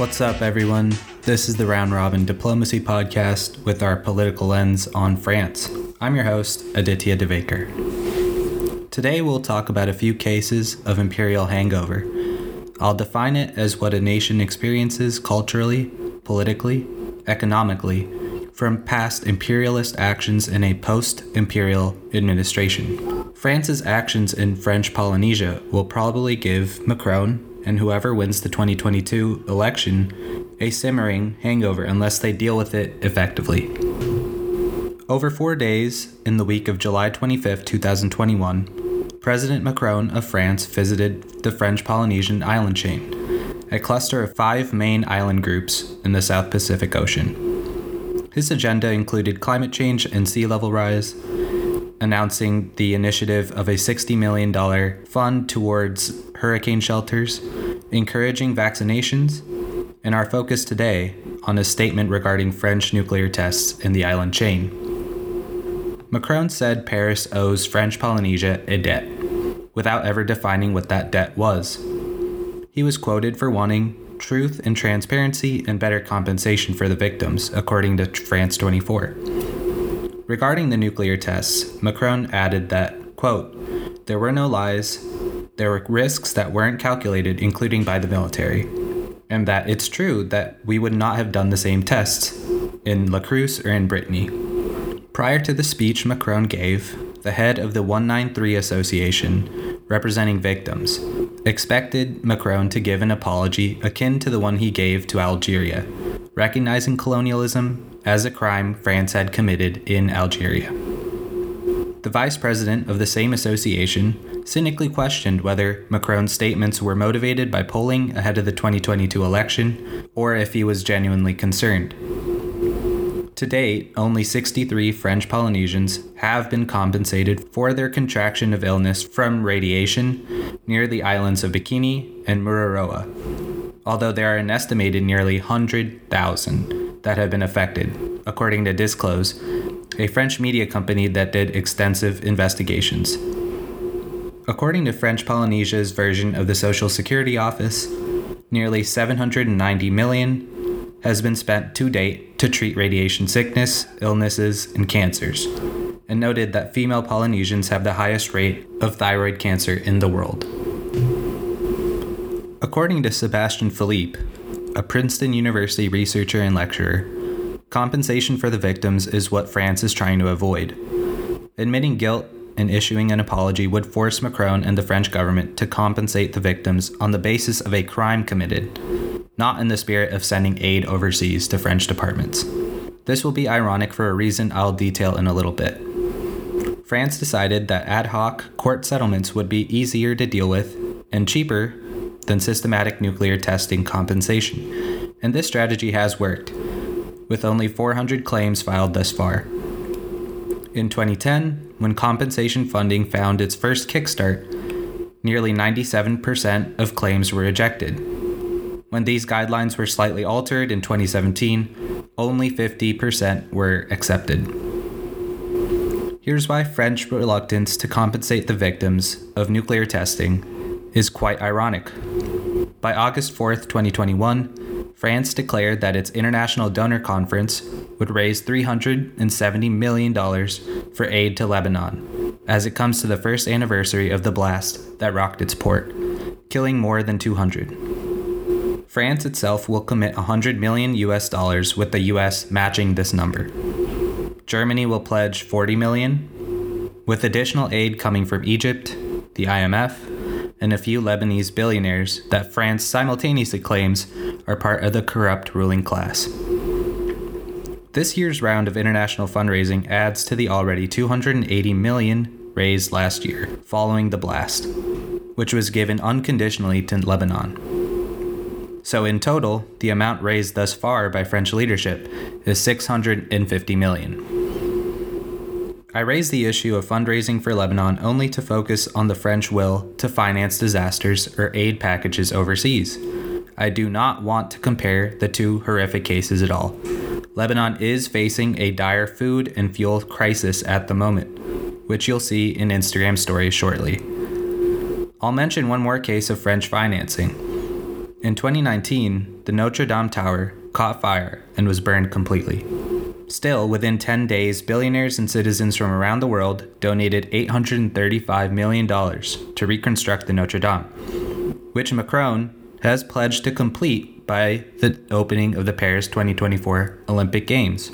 What's up, everyone? This is the Round Robin Diplomacy Podcast with our political lens on France. I'm your host, Aditya DeVaker. Today, we'll talk about a few cases of imperial hangover. I'll define it as what a nation experiences culturally, politically, economically from past imperialist actions in a post imperial administration. France's actions in French Polynesia will probably give Macron and whoever wins the 2022 election a simmering hangover unless they deal with it effectively. Over four days, in the week of July 25, 2021, President Macron of France visited the French Polynesian island chain, a cluster of five main island groups in the South Pacific Ocean. His agenda included climate change and sea level rise, announcing the initiative of a $60 million fund towards hurricane shelters, encouraging vaccinations, and our focus today on a statement regarding French nuclear tests in the island chain. Macron said Paris owes French Polynesia a debt, without ever defining what that debt was. He was quoted for wanting truth and transparency and better compensation for the victims, according to France 24. Regarding the nuclear tests, Macron added that, quote, there were no lies, there were risks that weren't calculated, including by the military, and that it's true that we would not have done the same tests in La Creuse or in Brittany. Prior to the speech Macron gave, the head of the 193 Association, representing victims, expected Macron to give an apology akin to the one he gave to Algeria, recognizing colonialism as a crime France had committed in Algeria. The vice president of the same association cynically questioned whether Macron's statements were motivated by polling ahead of the 2022 election or if he was genuinely concerned. To date, only 63 French Polynesians have been compensated for their contraction of illness from radiation near the islands of Bikini and Mururoa, although there are an estimated nearly 100,000 that have been affected, according to Disclose, a French media company that did extensive investigations. According to French Polynesia's version of the Social Security Office, nearly 790 million has been spent to date to treat radiation sickness, illnesses, and cancers, and noted that female Polynesians have the highest rate of thyroid cancer in the world. According to Sébastien Philippe, a Princeton University researcher and lecturer, compensation for the victims is what France is trying to avoid. Admitting guilt and issuing an apology would force Macron and the French government to compensate the victims on the basis of a crime committed, not in the spirit of sending aid overseas to French departments. This will be ironic for a reason I'll detail in a little bit. France decided that ad hoc court settlements would be easier to deal with and cheaper than systematic nuclear testing compensation, and this strategy has worked, with only 400 claims filed thus far. In 2010, when compensation funding found its first kickstart, nearly 97% of claims were rejected. When these guidelines were slightly altered in 2017, only 50% were accepted. Here's why French reluctance to compensate the victims of nuclear testing is quite ironic. By August 4, 2021, France declared that its International Donor Conference would raise $370 million for aid to Lebanon, as it comes to the first anniversary of the blast that rocked its port, killing more than 200. France itself will commit 100 million US dollars with the US matching this number. Germany will pledge 40 million, with additional aid coming from Egypt, the IMF, and a few Lebanese billionaires that France simultaneously claims are part of the corrupt ruling class. This year's round of international fundraising adds to the already 280 million raised last year following the blast, which was given unconditionally to Lebanon. So in total, the amount raised thus far by French leadership is 650 million. I raise the issue of fundraising for Lebanon only to focus on the French will to finance disasters or aid packages overseas. I do not want to compare the two horrific cases at all. Lebanon is facing a dire food and fuel crisis at the moment, which you'll see in Instagram stories shortly. I'll mention one more case of French financing. In 2019, the Notre Dame Tower caught fire and was burned completely. Still, within 10 days, billionaires and citizens from around the world donated $835 million to reconstruct the Notre Dame, which Macron has pledged to complete by the opening of the Paris 2024 Olympic Games.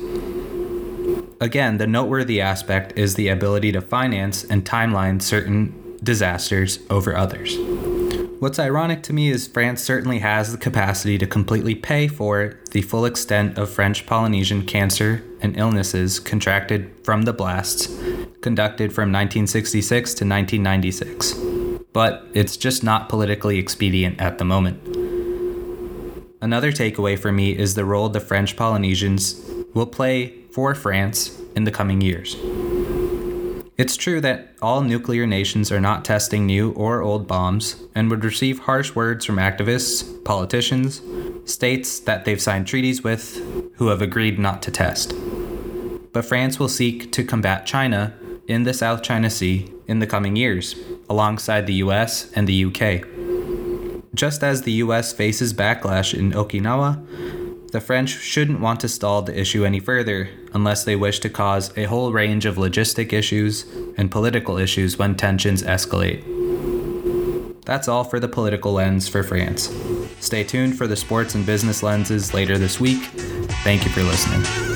Again, the noteworthy aspect is the ability to finance and timeline certain disasters over others. What's ironic to me is France certainly has the capacity to completely pay for the full extent of French Polynesian cancer and illnesses contracted from the blasts conducted from 1966 to 1996. But it's just not politically expedient at the moment. Another takeaway for me is the role the French Polynesians will play for France in the coming years. It's true that all nuclear nations are not testing new or old bombs and would receive harsh words from activists, politicians, states that they've signed treaties with who have agreed not to test. But France will seek to combat China in the South China Sea in the coming years, alongside the US and the UK. Just as the US faces backlash in Okinawa, the French shouldn't want to stall the issue any further unless they wish to cause a whole range of logistic issues and political issues when tensions escalate. That's all for the political lens for France. Stay tuned for the sports and business lenses later this week. Thank you for listening.